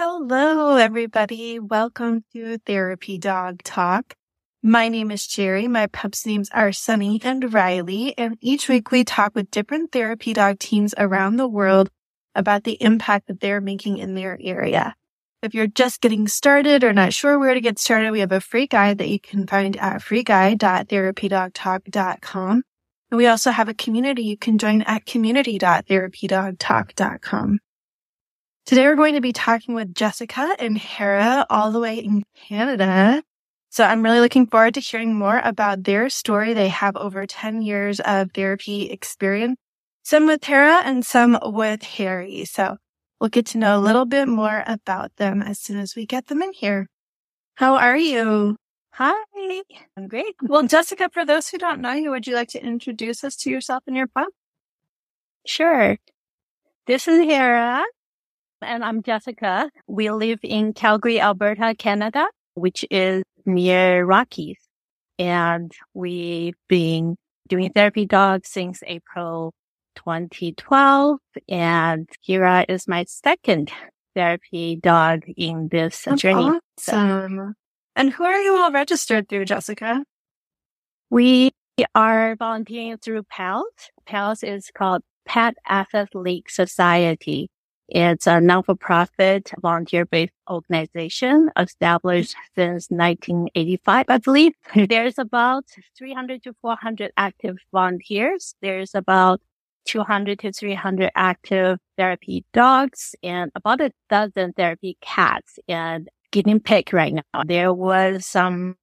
Hello, everybody. Welcome to Therapy Dog Talk. My name is Sherrie. My pups' names are Sunny and Riley. And each week we talk with different therapy dog teams around the world about the impact that they're making in their area. If you're just getting started or not sure where to get started, we have a free guide that you can find at freeguide.therapydogtalk.com. And we also have a community you can join at community.therapydogtalk.com. Today we're going to be talking with Jessica and Hera all the way in Canada. So I'm really looking forward to hearing more about their story. They have over 10 years of therapy experience, some with Hera and some with Harry. So we'll get to know a little bit more about them as soon as we get them in here. How are you? Hi, I'm great. Well, Jessica, for those who don't know you, would you like to introduce us to yourself and your pup? Sure. This is Hera and I'm Jessica. We live in Calgary, Alberta, Canada, which is near Rockies. And we've been doing therapy dogs since April 2012. And Hera is my second therapy dog in this That's journey. Awesome. So. And who are you all registered through, Jessica? We are volunteering through PALS. PALS is called Pet Access League Society. It's a non-for-profit volunteer-based organization established since 1985, I believe. There's about 300 to 400 active volunteers. There's about 200 to 300 active therapy dogs and about a dozen therapy cats and guinea pig right now. There was some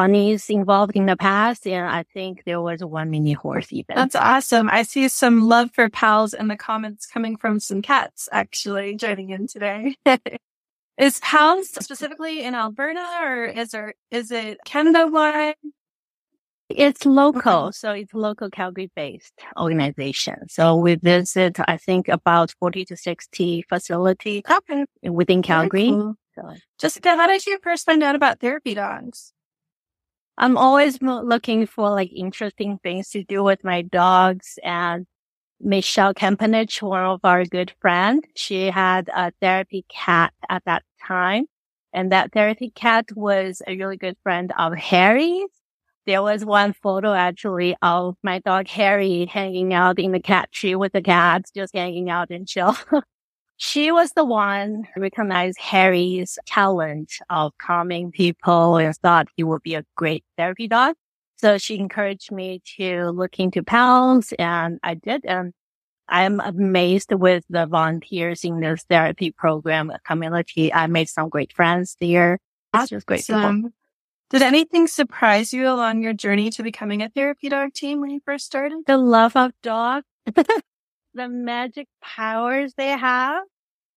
bunnies involved in the past. And I think there was one mini horse even. That's awesome. I see some love for pals in the comments coming from some cats actually joining in today. is pals specifically in Alberta or is there, is it Canada wide? It's local. Okay. So it's local Calgary based organization. So we visit, I think about 40 to 60 facilities okay. within Calgary. Cool. So. Jessica, how did you first find out about therapy dogs? I'm always looking for like interesting things to do with my dogs and Michelle Kempenich, one of our good friends, she had a therapy cat at that time. And that therapy cat was a really good friend of Harry's. There was one photo actually of my dog Harry hanging out in the cat tree with the cats, just hanging out and chill. she was the one who recognized Harry's talent of calming people and thought he would be a great therapy dog. So she encouraged me to look into pals and I did. And I'm amazed with the volunteers in this therapy program community. I made some great friends there. It's just great people. Did anything surprise you along your journey to becoming a therapy dog team when you first started? The love of dogs. the magic powers they have.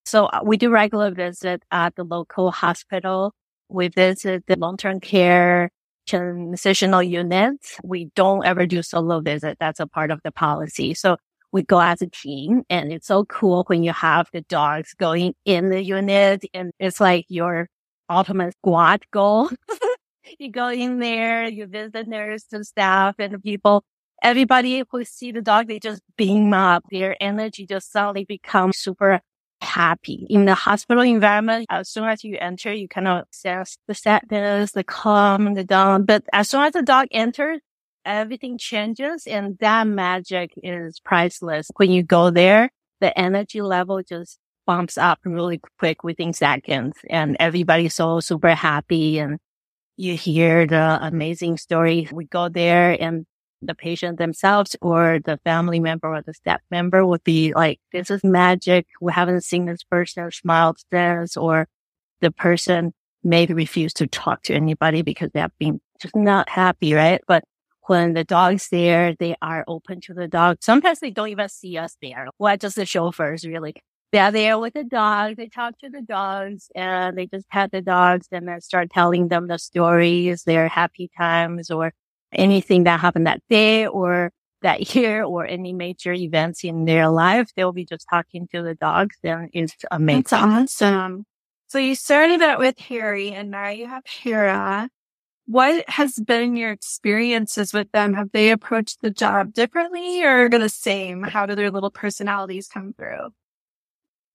So uh, we do regular visit at the local hospital. We visit the long-term care transitional units. We don't ever do solo visit. That's a part of the policy. So we go as a team and it's so cool when you have the dogs going in the unit and it's like your ultimate squad goal. you go in there, you visit nurse and staff and people everybody who see the dog, they just beam up. Their energy just suddenly becomes super happy. In the hospital environment, as soon as you enter, you kind of sense the sadness, the calm, the down. But as soon as the dog enters, everything changes and that magic is priceless. When you go there, the energy level just bumps up really quick within seconds and everybody's so super happy and you hear the amazing story. We go there and the patient themselves or the family member or the staff member would be like, this is magic. We haven't seen this person smile since or the person may refuse to talk to anybody because they have been just not happy, right? But when the dog's there, they are open to the dog. Sometimes they don't even see us there. Well, just the chauffeurs really. They're there with the dog. They talk to the dogs and they just pet the dogs and then start telling them the stories, their happy times or anything that happened that day or that year or any major events in their life. They'll be just talking to the dogs and it's amazing. That's awesome. So you started out with Harry and now you have Hera. What has been your experiences with them? Have they approached the job differently or the same? How do their little personalities come through?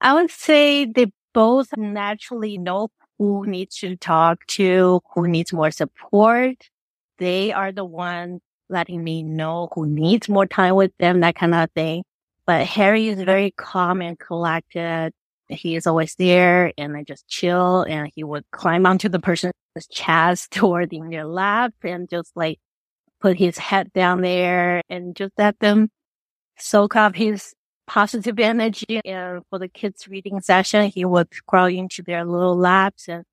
I would say they both naturally know who needs to talk to, who needs more support. They are the one letting me know who needs more time with them, that kind of thing. But Harry is very calm and collected. He is always there and I just chill and he would climb onto the person's chest or in their lap and just like put his head down there and just let them soak up his positive energy. And for the kids reading session, he would crawl into their little laps and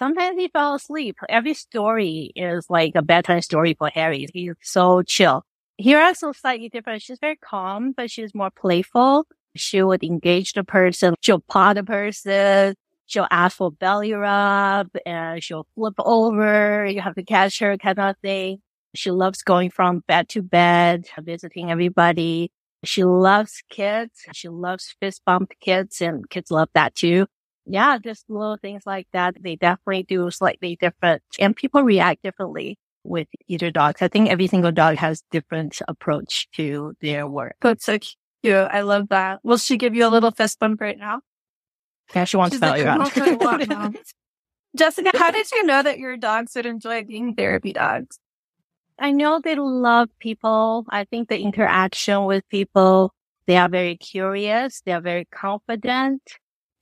sometimes he fell asleep. Every story is like a bedtime story for Harry. He's so chill. Hera also slightly different. She's very calm, but she's more playful. She would engage the person. She'll paw the person. She'll ask for belly rub and she'll flip over. You have to catch her kind of thing. She loves going from bed to bed, visiting everybody. She loves kids. She loves fist bump kids and kids love that too. Yeah, just little things like that. They definitely do slightly different and people react differently with either dogs. I think every single dog has different approach to their work. That's so cute. I love that. Will she give you a little fist bump right now? Yeah, she wants to like, you. Jessica, how did you know that your dogs would enjoy being therapy dogs? I know they love people. I think the interaction with people, they are very curious. They are very confident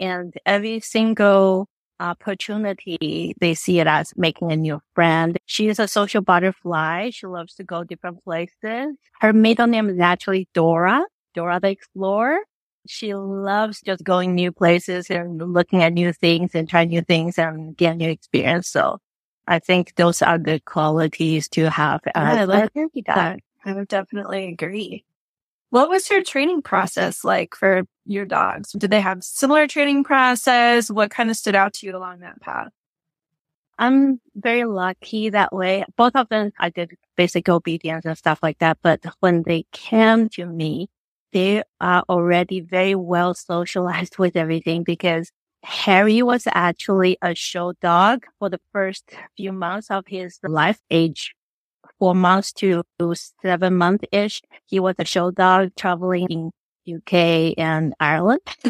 and every single uh, opportunity, they see it as making a new friend. She is a social butterfly. She loves to go different places. Her middle name is actually Dora, Dora the Explorer. She loves just going new places and looking at new things and trying new things and getting new experience. So I think those are good qualities to have. Yeah, I love that. I would definitely agree. What was your training process like for your dogs? Did they have similar training process? What kind of stood out to you along that path? I'm very lucky that way. Both of them, I did basic obedience and stuff like that. But when they came to me, they are already very well socialized with everything because Harry was actually a show dog for the first few months of his life, age four months to seven month ish. He was a show dog traveling in UK and Ireland.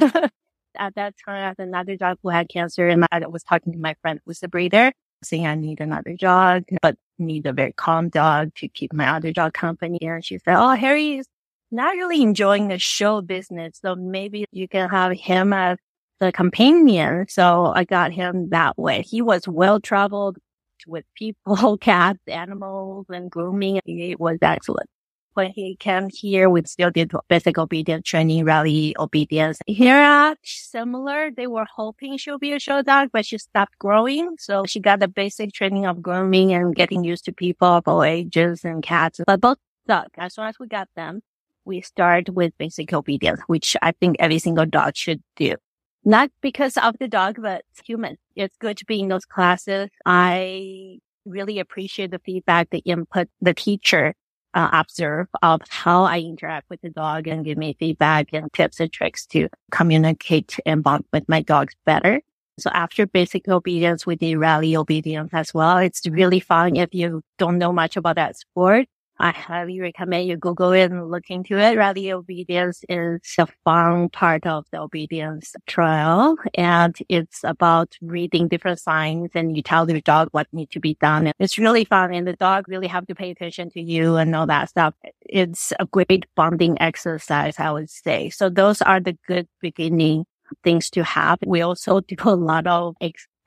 At that time, I had another dog who had cancer and I was talking to my friend who's a breeder saying I need another dog, but need a very calm dog to keep my other dog company. And she said, Oh, Harry is not really enjoying the show business. So maybe you can have him as the companion. So I got him that way. He was well traveled with people, cats, animals, and grooming. It was excellent. When he came here, we still did basic obedience training, rally obedience. Hera, similar. They were hoping she'll be a show dog, but she stopped growing. So she got the basic training of grooming and getting used to people of all ages and cats. But both stuck. As soon as we got them, we start with basic obedience, which I think every single dog should do. Not because of the dog, but human. It's good to be in those classes. I really appreciate the feedback, the input the teacher uh, observe of how I interact with the dog and give me feedback and tips and tricks to communicate and bond with my dogs better. So after basic obedience, we did rally obedience as well. It's really fun if you don't know much about that sport. I highly recommend you Google it and look into it. Rally obedience is a fun part of the obedience trial. And it's about reading different signs and you tell the dog what needs to be done. It's really fun and the dog really have to pay attention to you and all that stuff. It's a great bonding exercise, I would say. So those are the good beginning things to have. We also do a lot of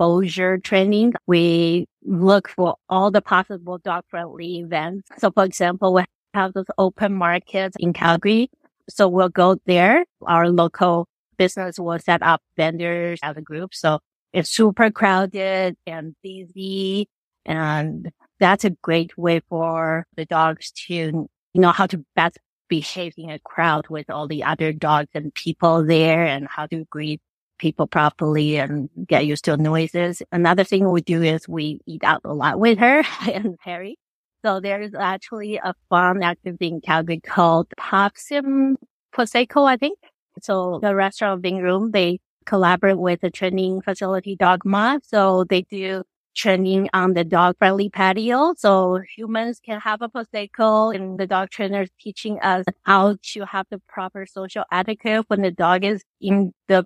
exposure training. We look for all the possible dog friendly events. So for example, we have those open markets in Calgary. So we'll go there. Our local business will set up vendors as a group. So it's super crowded and busy. And that's a great way for the dogs to know how to best behave in a crowd with all the other dogs and people there and how to greet people properly and get used to noises. Another thing we do is we eat out a lot with her and Harry. So there is actually a fun activity in Calgary called Pups and Prosecco, I think. So the restaurant Wing Room, they collaborate with the training facility Dogma. So they do training on the dog friendly patio. So humans can have a Prosecco and the dog trainer is teaching us how to have the proper social etiquette when the dog is in the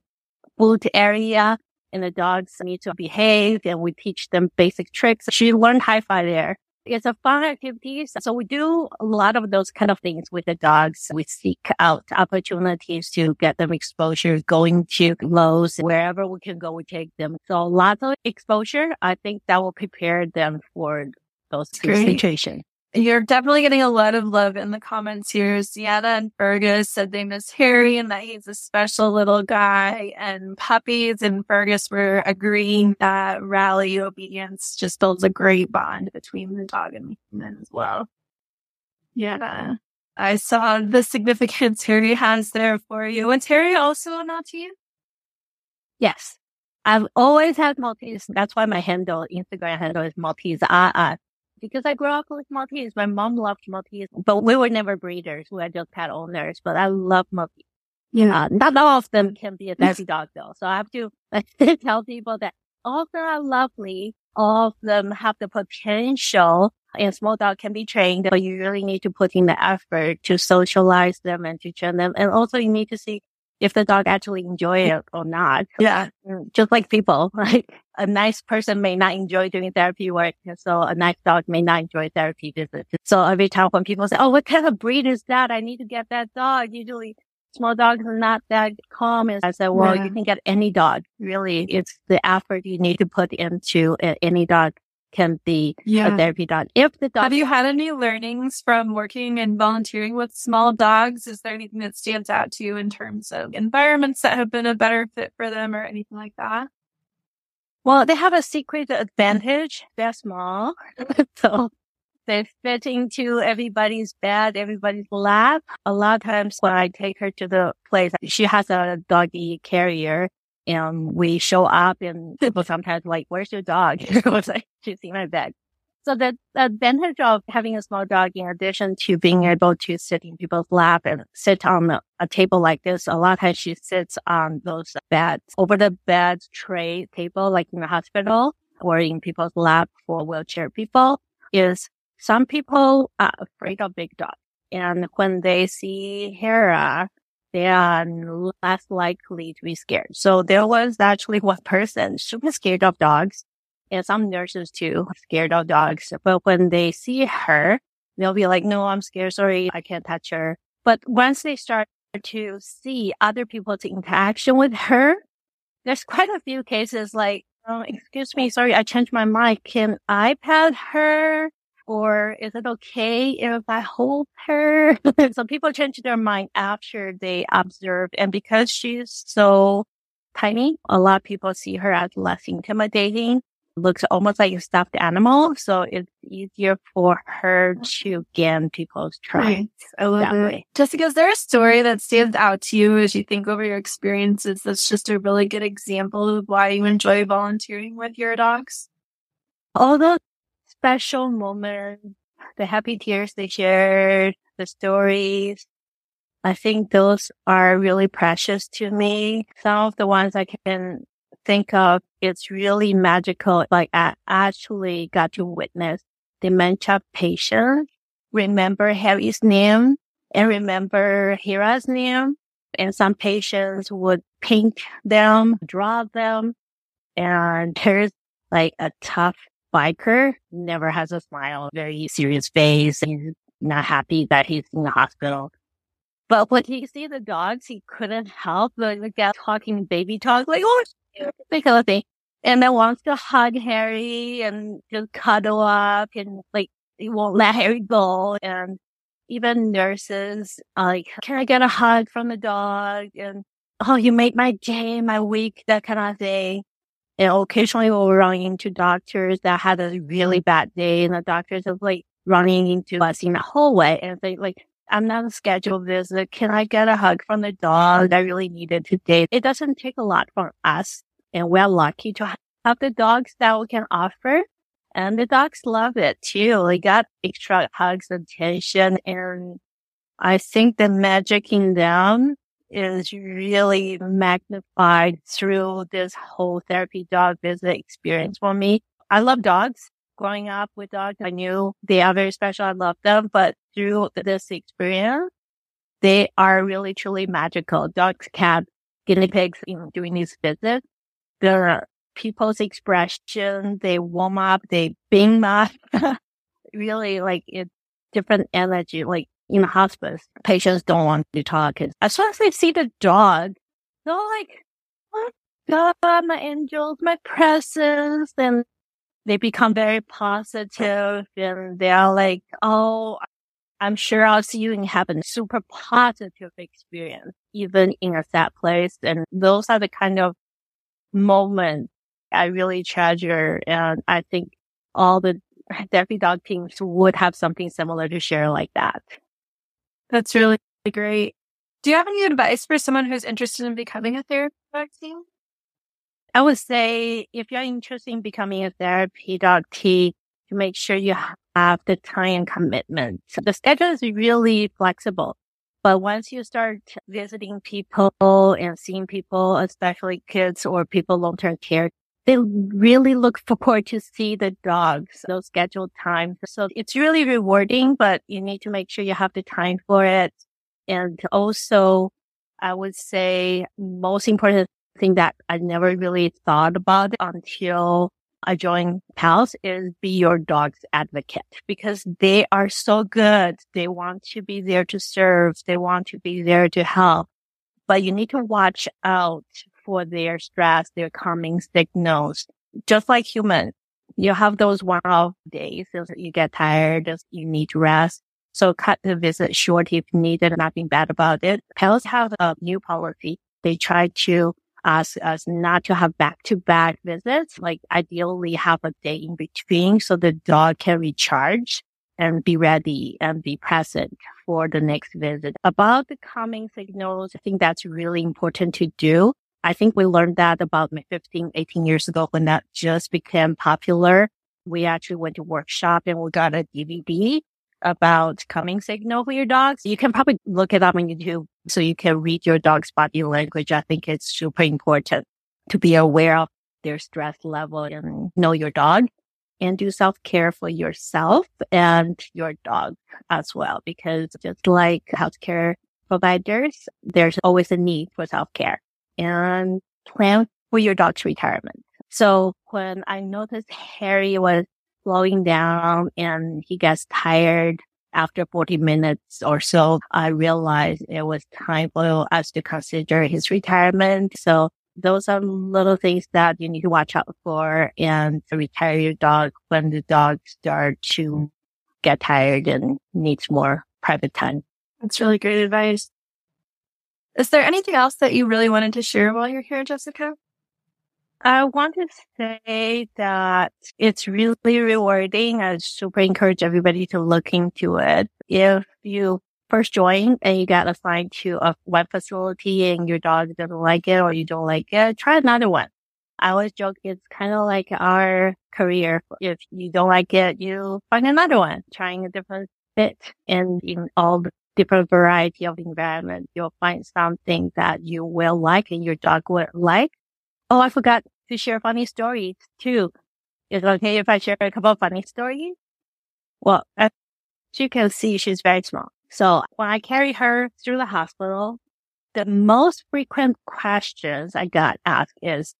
food area and the dogs need to behave and we teach them basic tricks. She learned hi-fi there. It's a fun activity. So we do a lot of those kind of things with the dogs. We seek out opportunities to get them exposure, going to Lowe's, wherever we can go, we take them. So lots of exposure. I think that will prepare them for those situations. You're definitely getting a lot of love in the comments here. Sienna and Fergus said they miss Harry and that he's a special little guy. And puppies and Fergus were agreeing that rally obedience just builds a great bond between the dog and the human as well. Yeah. I saw the significance Harry has there for you. And Harry also to you? Yes. I've always had Maltese. That's why my handle, Instagram handle is Maltese. Uh, because I grew up with Maltese. My mom loved Maltese, but we were never breeders. We were just pet owners, but I love Maltese. Yeah. Uh, not all of them can be a therapy dog though. So I have to tell people that all of them are lovely. All of them have the potential and small dog can be trained, but you really need to put in the effort to socialize them and to train them. And also you need to see if the dog actually enjoy it or not. Yeah. Mm, just like people, like a nice person may not enjoy doing therapy work. So a nice dog may not enjoy therapy visits. So every time when people say, Oh, what kind of breed is that? I need to get that dog. Usually small dogs are not that calm. And I said, well, yeah. you can get any dog. Really, it's the effort you need to put into any dog can be yeah. a therapy dog. If the dog have you had any learnings from working and volunteering with small dogs? Is there anything that stands out to you in terms of environments that have been a better fit for them or anything like that? Well, they have a secret advantage. They're small. so they fit into everybody's bed, everybody's lap. A lot of times when I take her to the place, she has a doggy carrier and we show up and people sometimes like, where's your dog? I was like, she's in my bed. So the, the, advantage of having a small dog, in addition to being able to sit in people's lap and sit on a, a table like this, a lot of times she sits on those beds, over the bed tray table, like in the hospital or in people's lap for wheelchair people is some people are afraid of big dogs. And when they see Hera, they are less likely to be scared. So there was actually one person, super scared of dogs and some nurses too, scared of dogs. But when they see her, they'll be like, no, I'm scared. Sorry. I can't touch her. But once they start to see other people's interaction with her, there's quite a few cases like, oh, excuse me. Sorry. I changed my mind. Can I pet her? Or is it okay if I hold her? Some people change their mind after they observe. And because she's so tiny, a lot of people see her as less intimidating. Looks almost like a stuffed animal. So it's easier for her to gain people's trust. Right. I love it. Way. Jessica, is there a story that stands out to you as you think over your experiences that's just a really good example of why you enjoy volunteering with your dogs? Although special moments, the happy tears they shared, the stories. I think those are really precious to me. Some of the ones I can think of, it's really magical. Like I actually got to witness dementia patients remember Harry's name and remember Hera's name. And some patients would paint them, draw them. And there's like a tough biker never has a smile, very serious face. He's not happy that he's in the hospital. But when he see the dogs, he couldn't help but get talking baby talk, like, oh, kind of thing. And then wants to hug Harry and just cuddle up and like, he won't let Harry go. And even nurses like, can I get a hug from the dog? And, oh, you made my day, my week, that kind of thing. And occasionally we'll run into doctors that had a really mm-hmm. bad day and the doctors are like running into us in the hallway and they like, I'm not a scheduled visit. Can I get a hug from the dog? I really need it today. It doesn't take a lot from us and we're lucky to have the dogs that we can offer. And the dogs love it too. They got extra hugs, attention, and I think the magic in them is really magnified through this whole therapy dog visit experience for me. I love dogs. Growing up with dogs, I knew they are very special. I love them, but through this experience, they are really truly magical. Dogs cats, guinea pigs you know, during these visits. The people's expression, they warm up, they beam up. really like it's different energy. Like in the hospice, patients don't want to talk. As soon as they see the dog, they're like, oh God, my angels, my presence. And they become very positive and they're like, Oh, I'm sure I'll see you in heaven. super positive experience, even in a sad place. And those are the kind of moments I really treasure. And I think all the therapy dog teams would have something similar to share like that. That's really great. Do you have any advice for someone who's interested in becoming a therapy dog team? I would say if you're interested in becoming a therapy dog team, to make sure you have the time and commitment. So The schedule is really flexible. But once you start visiting people and seeing people, especially kids or people long-term care, they really look forward to see the dogs, those scheduled times. So it's really rewarding, but you need to make sure you have the time for it. And also, I would say most important thing that I never really thought about until I joined PALS is be your dog's advocate because they are so good. They want to be there to serve. They want to be there to help, but you need to watch out for their stress, their calming signals, just like humans. You have those one-off days. You get tired. You need rest. So cut the visit short if needed. Nothing bad about it. PALS have a new policy. They try to ask us not to have back-to-back visits, like ideally have a day in between so the dog can recharge and be ready and be present for the next visit. About the calming signals, I think that's really important to do. I think we learned that about 15, 18 years ago when that just became popular. We actually went to workshop and we got a DVD about calming signal for your dogs. You can probably look it up on YouTube so you can read your dog's body language. I think it's super important to be aware of their stress level and know your dog and do self care for yourself and your dog as well. Because just like healthcare providers, there's always a need for self care and plan for your dog's retirement. So when I noticed Harry was slowing down and he gets tired after 40 minutes or so, I realized it was time for us to consider his retirement. So those are little things that you need to watch out for and retire your dog when the dog starts to get tired and needs more private time. That's really great advice. Is there anything else that you really wanted to share while you're here, Jessica? I want to say that it's really rewarding. I super encourage everybody to look into it. If you first join and you got assigned to a web facility and your dog doesn't like it or you don't like it, try another one. I always joke it's kind of like our career. If you don't like it, you find another one, trying a different fit and in all the different variety of environment, you'll find something that you will like and your dog will like. Oh, I forgot to share funny stories too. Is it okay if I share a couple of funny stories? Well, as you can see, she's very small. So when I carry her through the hospital, the most frequent questions I got asked is,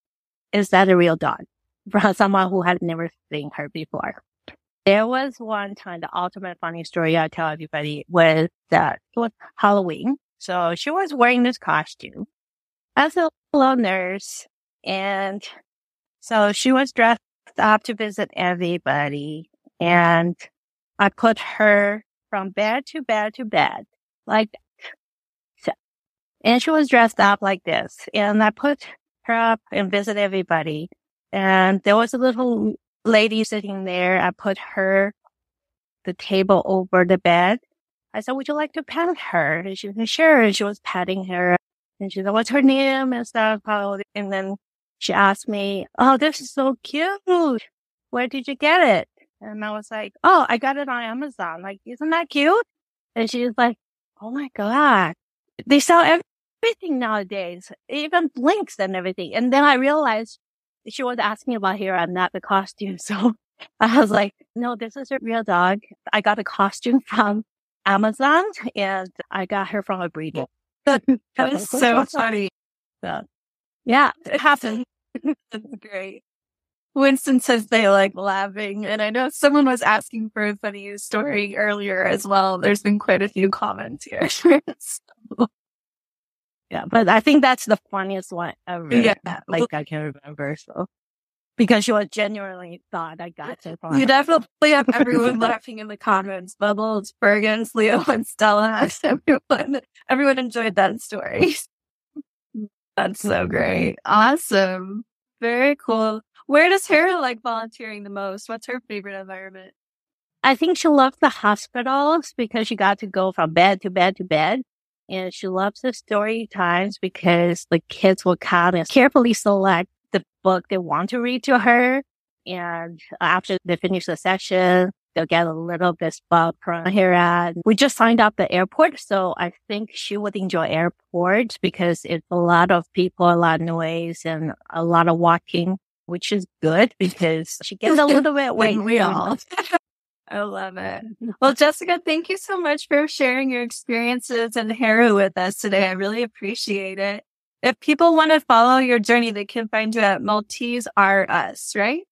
is that a real dog? From someone who had never seen her before. There was one time, the ultimate funny story I tell everybody was that it was Halloween. So she was wearing this costume as a little nurse. And so she was dressed up to visit everybody. And I put her from bed to bed to bed like that. So, and she was dressed up like this. And I put her up and visit everybody. And there was a little lady sitting there. I put her, the table over the bed. I said, would you like to pet her? And she said, sure. And she was petting her. And she said, what's her name and stuff. And then she asked me, oh, this is so cute. Where did you get it? And I was like, oh, I got it on Amazon. Like, isn't that cute? And she was like, oh my God. They sell everything nowadays, even blinks and everything. And then I realized she was asking about Hera. I'm not the costume. So I was like, no, this is a real dog. I got a costume from Amazon and I got her from a breeder. that is so funny. So, yeah, it happened. That's great. Winston says they like laughing. And I know someone was asking for a funny story earlier as well. There's been quite a few comments here. so. Yeah, but I think that's the funniest one ever. Yeah. Like I can remember. So because she was genuinely thought I got it. You definitely have everyone laughing in the comments. Bubbles, Bergens, Leo, and Stella. Everyone, everyone enjoyed that story. That's so great. Awesome. Very cool. Where does Hera like volunteering the most? What's her favorite environment? I think she loves the hospitals because she got to go from bed to bed to bed. And she loves the story times because the kids will come and carefully select the book they want to read to her. And after they finish the session, they'll get a little bit book from Hera. We just signed up the airport. So I think she would enjoy airport because it's a lot of people, a lot of noise and a lot of walking, which is good because she gets a little bit weight. we all. I love it. Well, Jessica, thank you so much for sharing your experiences and Hera with us today. I really appreciate it. If people want to follow your journey, they can find you at Maltese R Us, right?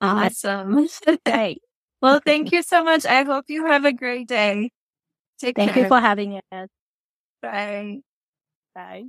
Uh, awesome. Great. well, thank you so much. I hope you have a great day. Take care. thank care. you for having us. Bye. Bye.